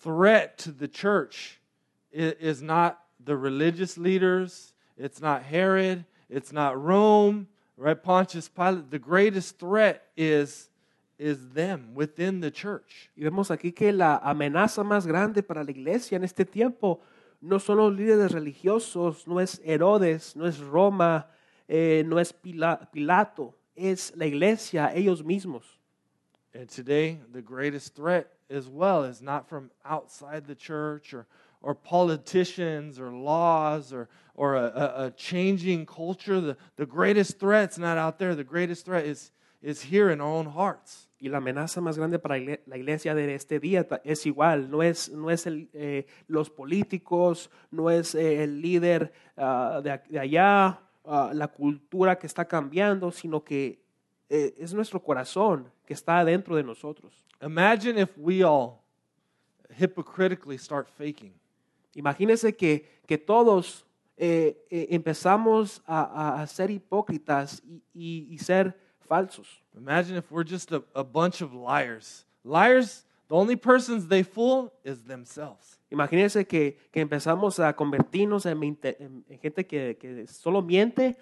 threat to the church is not the religious leaders, it's not Herod, it's not Rome, right? Pontius Pilate. The greatest threat is, is them within the church. Y vemos aquí que la amenaza más grande para la iglesia en este tiempo no son los líderes religiosos, no es Herodes, no es Roma, eh, no es Pila- Pilato, es la iglesia, ellos mismos. And today, the greatest threat as well is not from outside the church or, or politicians or laws or, or a, a, a changing culture. The, the greatest threat's not out there. The greatest threat is, is here in our own hearts. Y la amenaza más grande para la iglesia de este día es igual, no es, no es el, eh, los políticos, no es eh, el líder ah, de, de allá, ah, la cultura que está cambiando, sino que eh, es nuestro corazón que está dentro de nosotros. Imagine if we all hypocritically start faking. Imagínense que, que todos eh, eh, empezamos a, a- ser hipócritas y, y- y ser falsos. Imagine if we're just a, a bunch of liars. Liars, the only persons they fool is themselves. Imagínense que, que empezamos a convertirnos en, en- en gente que, que solo miente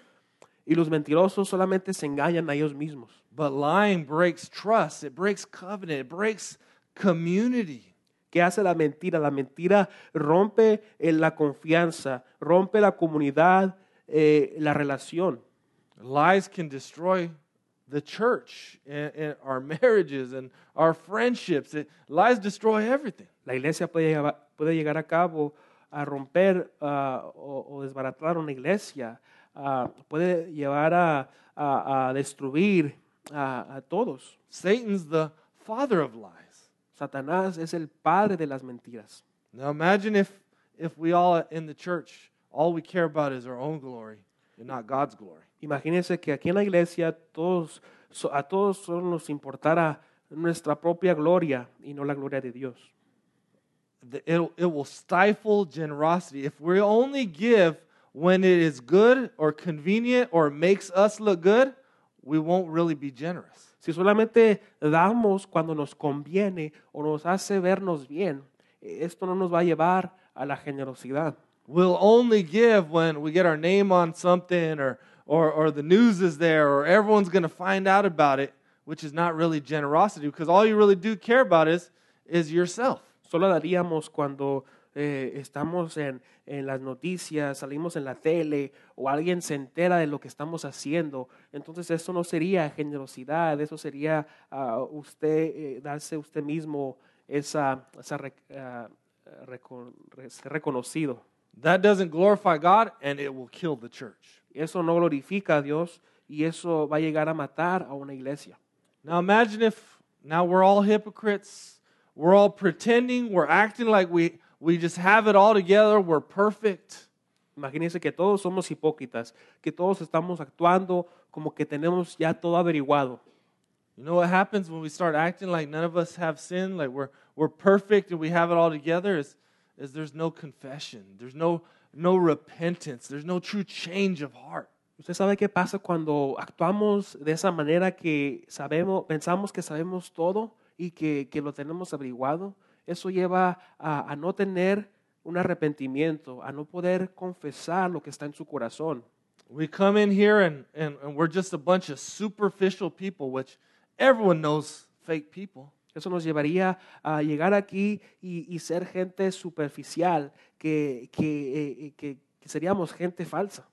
y los mentirosos solamente se engañan a ellos mismos. But lying breaks trust, it breaks covenant, it breaks community. ¿Qué hace la mentira? La mentira rompe eh, la confianza, rompe la comunidad, eh, la relación. Lies can destroy the church and, and our marriages and our friendships. It, lies destroy everything. La iglesia puede llevar, puede llegar a cabo a romper ah, o, o desbaratar una iglesia, ah, puede llevar a, a- a destruir a, a todos. Satan's the father of lies. Satanás es el padre de las mentiras. Now imagine if if we all in the church all we care about is our own glory and not God's glory. Imagínense que aquí en la iglesia todos, a todos solo nos importara nuestra propia gloria y no la gloria de Dios. It, it will stifle generosity. If we only give when it is good or convenient or makes us look good, we won't really be generous. Si solamente damos cuando nos conviene o nos hace vernos bien, esto no nos va a llevar a la generosidad. We'll only give when we get our name on something or, or, or the news is there or everyone's going to find out about it, which is not really generosity because all you really do care about is, is yourself. Solo daríamos cuando eh, estamos en, en las noticias, salimos en la tele o alguien se entera de lo que estamos haciendo. Entonces eso no sería generosidad, eso sería ah, usted eh, darse usted mismo esa, esa ah, recon- reconocido. That doesn't glorify God and it will kill the church. Eso no glorifica a Dios y eso va a llegar a matar a una iglesia. Now imagine if now we're all hypocrites. We're all pretending, we're acting like we, we just have it all together, we're perfect. Imagínense que todos somos hipócritas, que todos estamos actuando como que tenemos ya todo averiguado. You know what happens when we start acting like none of us have sin, like we're, we're perfect and we have it all together? Is, is there's no confession, there's no, no repentance, there's no true change of heart. Usted sabe qué pasa cuando actuamos de esa manera que sabemos, pensamos que sabemos todo y que, que lo tenemos averiguado. Eso lleva a, a no tener un arrepentimiento, a no poder confesar lo que está en su corazón. We come in here and, and, and we're just a bunch of superficial people, which everyone knows fake people. Eso nos llevaría a llegar aquí y, y ser gente superficial, que, que, eh, que- que seríamos gente falsa.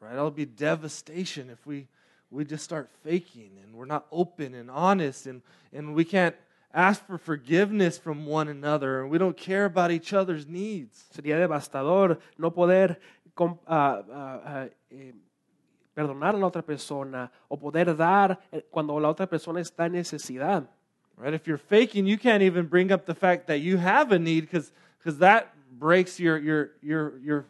right? It'll be devastation if we, we just start faking and we're not open and honest and, and we can't ask for forgiveness from one another and we don't care about each other's needs. Sería devastador no poder ah, eh, perdonar a la otra persona o poder dar eh, cuando la otra persona está en necesidad. Right? If you're faking, you can't even bring up the fact that you have a need because that breaks your, your, your, your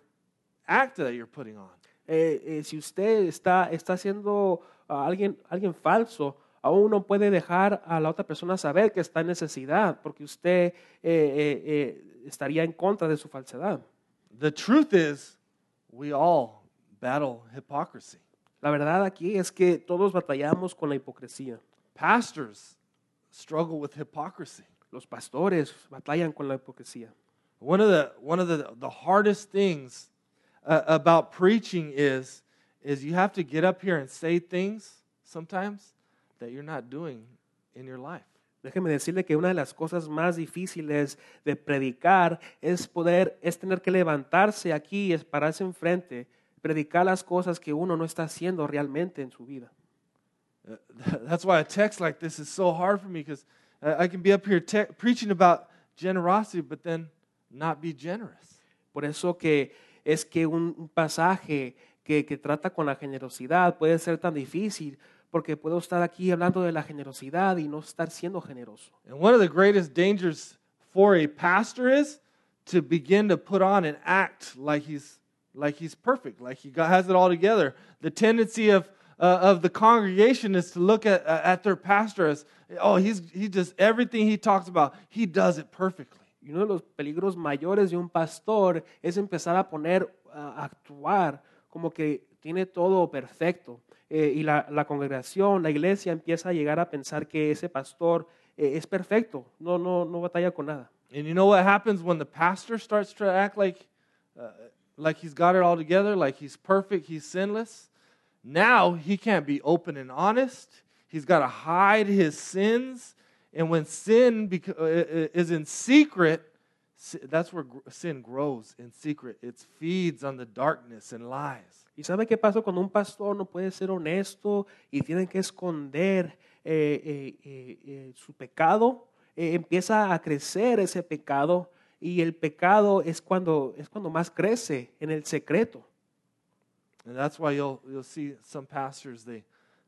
act that you're putting on. Eh, eh, si usted está, está siendo ah, alguien, alguien falso, aún no puede dejar a la otra persona saber que está en necesidad, porque usted eh, eh, eh, estaría en contra de su falsedad. The truth is, we all battle hypocrisy. La verdad aquí es que todos batallamos con la hipocresía. Pastors struggle with hypocrisy. Los pastores batallan con la hipocresía. One of the one of the, the hardest things uh, about preaching is is you have to get up here and say things sometimes that you're not doing in your life. Déjeme decirle que una de las cosas más difíciles de predicar es poder, es tener que levantarse aquí, es pararse enfrente, predicar las cosas que uno no está haciendo realmente en su vida. Uh, That's why a text like this is so hard for me because I can be up here te- preaching about generosity, but then not be generous. Por eso que es que un un pasaje que, que trata con la generosidad puede ser tan difícil, porque puedo estar aquí hablando de la generosidad y no estar siendo generoso. And one of the greatest dangers for a pastor is to begin to put on and act like he's like he's perfect, like he got, has it all together. The tendency of uh, of the congregation is to look at uh, at their pastor as, oh, he's he just everything he talks about, he does it perfectly. Y uno de los peligros mayores de un pastor es empezar a poner, a actuar como que tiene todo perfecto. Eh, y la, la congregación, la iglesia empieza a llegar a pensar que ese pastor eh, es perfecto, no, no, no batalla con nada. And you know what happens when the pastor starts to act like uh, like he's got it all together, like he's perfect, he's sinless? Now he can't be open and honest. He's got to hide his sins. And when sin bec- uh, is in secret, that's where sin grows in secret. It feeds on the darkness and lies. ¿Y sabe qué pasa cuando un pastor no puede ser honesto y tiene que esconder eh, eh, eh, eh, su pecado? Eh, empieza a crecer ese pecado y el pecado es cuando, es cuando más crece en el secreto. And that's why you'll, you'll see some pastors, they,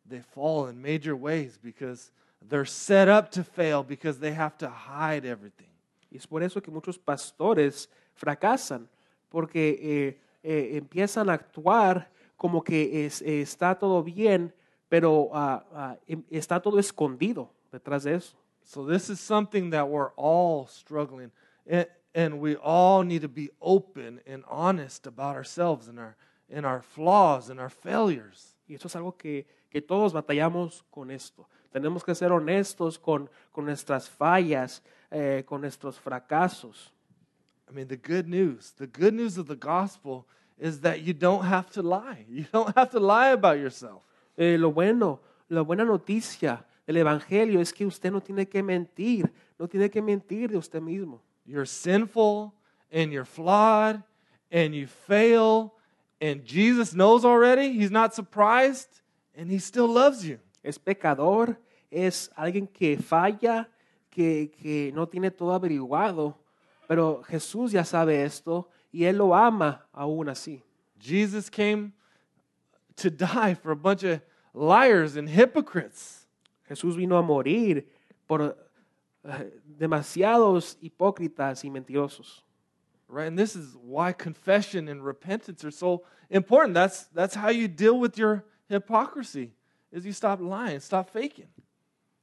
they fall in major ways because they're set up to fail because they have to hide everything. Y es por eso que muchos pastores fracasan, porque eh, empiezan a actuar como que es- está todo bien, pero ah, em- está todo escondido detrás de eso. So this is something that we're all struggling, and, and we all need to be open and honest about ourselves and our and our flaws and our failures. Y eso es algo que, que todos batallamos con esto. Tenemos que ser honestos con, con nuestras fallas, eh, con nuestros fracasos. I mean, the good news, the good news of the gospel is that you don't have to lie. You don't have to lie about yourself. Eh, lo bueno, la buena noticia del Evangelio es que usted no tiene que mentir, no tiene que mentir de usted mismo. You're sinful and you're flawed and you fail, and Jesus knows already. He's not surprised, and He still loves you. Es pecador, es alguien que falla, que, que no tiene todo averiguado, pero Jesús ya sabe esto y Él lo ama aún así. Jesus came to die for a bunch of liars and hypocrites. Jesús vino a morir por eh, demasiados hipócritas y mentirosos. Right? And this is why confession and repentance are so important. That's, that's how you deal with your hypocrisy, is you stop lying, stop faking.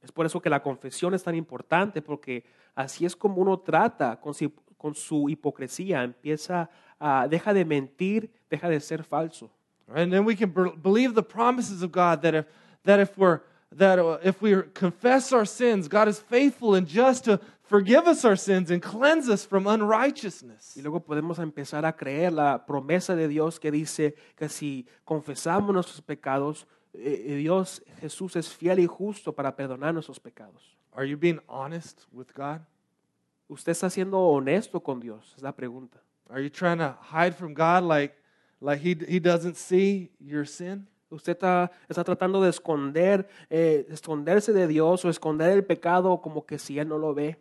Es por eso que la confesión es tan importante, porque así es como uno trata con su, con su hipocresía. Empieza a, deja de mentir, deja de ser falso. Right? And then we can be- believe the promises of God that if, that if we're that if we confess our sins, God is faithful and just to forgive us our sins and cleanse us from unrighteousness. Y luego podemos empezar a creer la promesa de Dios que dice que si confesamos nuestros pecados, eh, eh, Dios, Jesús es fiel y justo para perdonar nuestros pecados. Are you being honest with God? ¿Usted está siendo honesto con Dios? Es la pregunta. Are you trying to hide from God like like he he doesn't see your sin? Usted está, está tratando de esconder, eh, esconderse de Dios o esconder el pecado como que si Él no lo ve.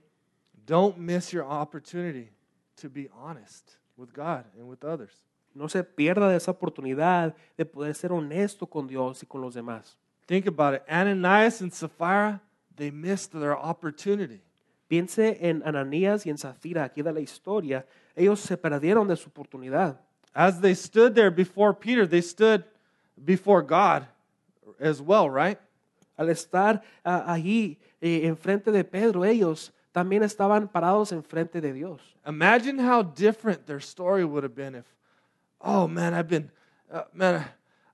Don't miss your opportunity to be honest with God and with others. No se pierda de esa oportunidad de poder ser honesto con Dios y con los demás. Think about it. Ananias and Sapphira, they missed their opportunity. Piense en Ananías y en Safira, aquí de la historia. Ellos se perdieron de su oportunidad. As they stood there before Peter, they stood before God as well, right? Al estar ah, allí eh, enfrente de Pedro, ellos también estaban parados enfrente de Dios. Imagine how different their story would have been if, oh man, I've been, uh, man,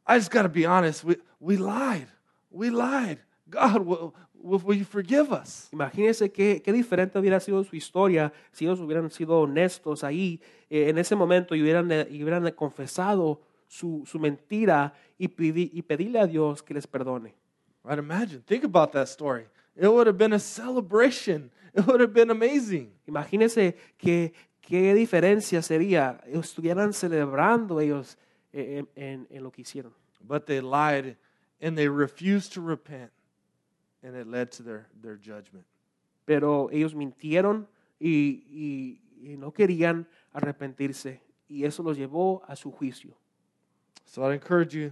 I just got to be honest. We, we lied. We lied. God, will, you forgive us? Imagínense qué, qué diferente hubiera sido su historia si ellos hubieran sido honestos ahí eh, en ese momento y hubieran, y hubieran confesado su, su mentira y, pedi- y pedirle a Dios que les perdone. Right? Imagine. Think about that story. It would have been a celebration. It would have been amazing. Imagínense que, qué diferencia sería, estuvieran celebrando ellos eh, en, en- en lo que hicieron. But they lied and they refused to repent, and it led to their, their judgment. Pero ellos mintieron y, y- y no querían arrepentirse y eso los llevó a su juicio. So I encourage you,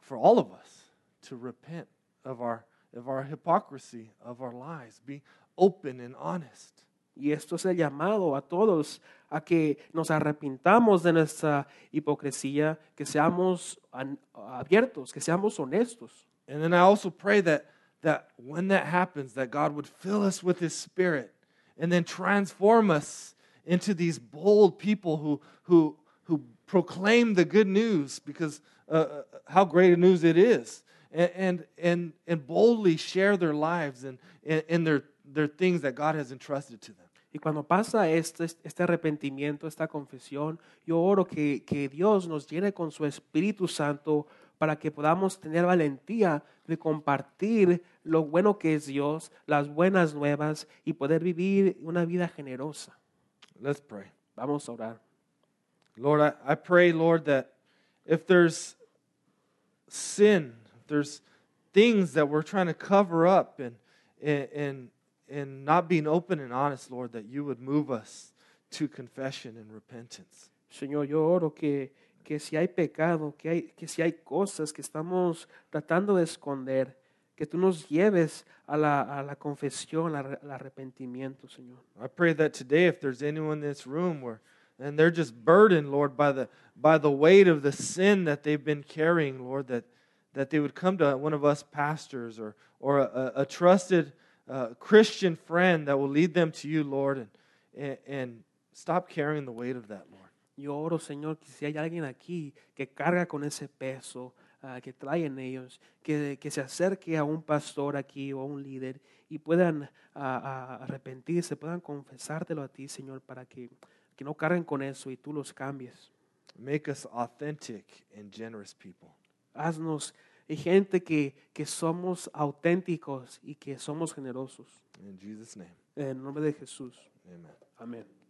for all of us, to repent of our, of our hypocrisy, of our lies. Be open and honest. Y esto es el llamado a todos a que nos arrepintamos de nuestra hipocresía, que seamos abiertos, que seamos honestos. And then I also pray that, that when that happens, that God would fill us with His Spirit and then transform us into these bold people who, who, who proclaim the good news because uh, uh, how great a news it is. And, and, and, and boldly share their lives and, and, and their, their things that God has entrusted to them. Y cuando pasa este, este arrepentimiento, esta confesión, yo oro que, que Dios nos llene con su Espíritu Santo para que podamos tener valentía de compartir lo bueno que es Dios, las buenas nuevas y poder vivir una vida generosa. Let's pray. Vamos a orar. Lord, I, I pray, Lord, that if there's sin, if there's things that we're trying to cover up and, and, and, and not being open and honest, Lord, that you would move us to confession and repentance. Señor, yo oro que, que si hay pecado, que, hay, que si hay cosas que estamos tratando de esconder, que tú nos lleves a la, a la confesión, al arrepentimiento, Señor. I pray that today, if there's anyone in this room where and they're just burdened, Lord, by the by the weight of the sin that they've been carrying, Lord, that that they would come to one of us pastors or or a, a trusted uh, Christian friend that will lead them to you, Lord, and, and and stop carrying the weight of that, Lord. Yo oro, Señor, que si hay alguien aquí que carga con ese peso, ah, que traen ellos, que, que se acerque a un pastor aquí o a un líder y puedan ah, ah, arrepentirse, puedan confesártelo a ti, Señor, para que, que no carguen con eso y tú los cambies. Make us authentic and generous people. Haznos eh, gente que, que somos auténticos y que somos generosos. In Jesus' name, En el nombre de Jesús. amen. Amén.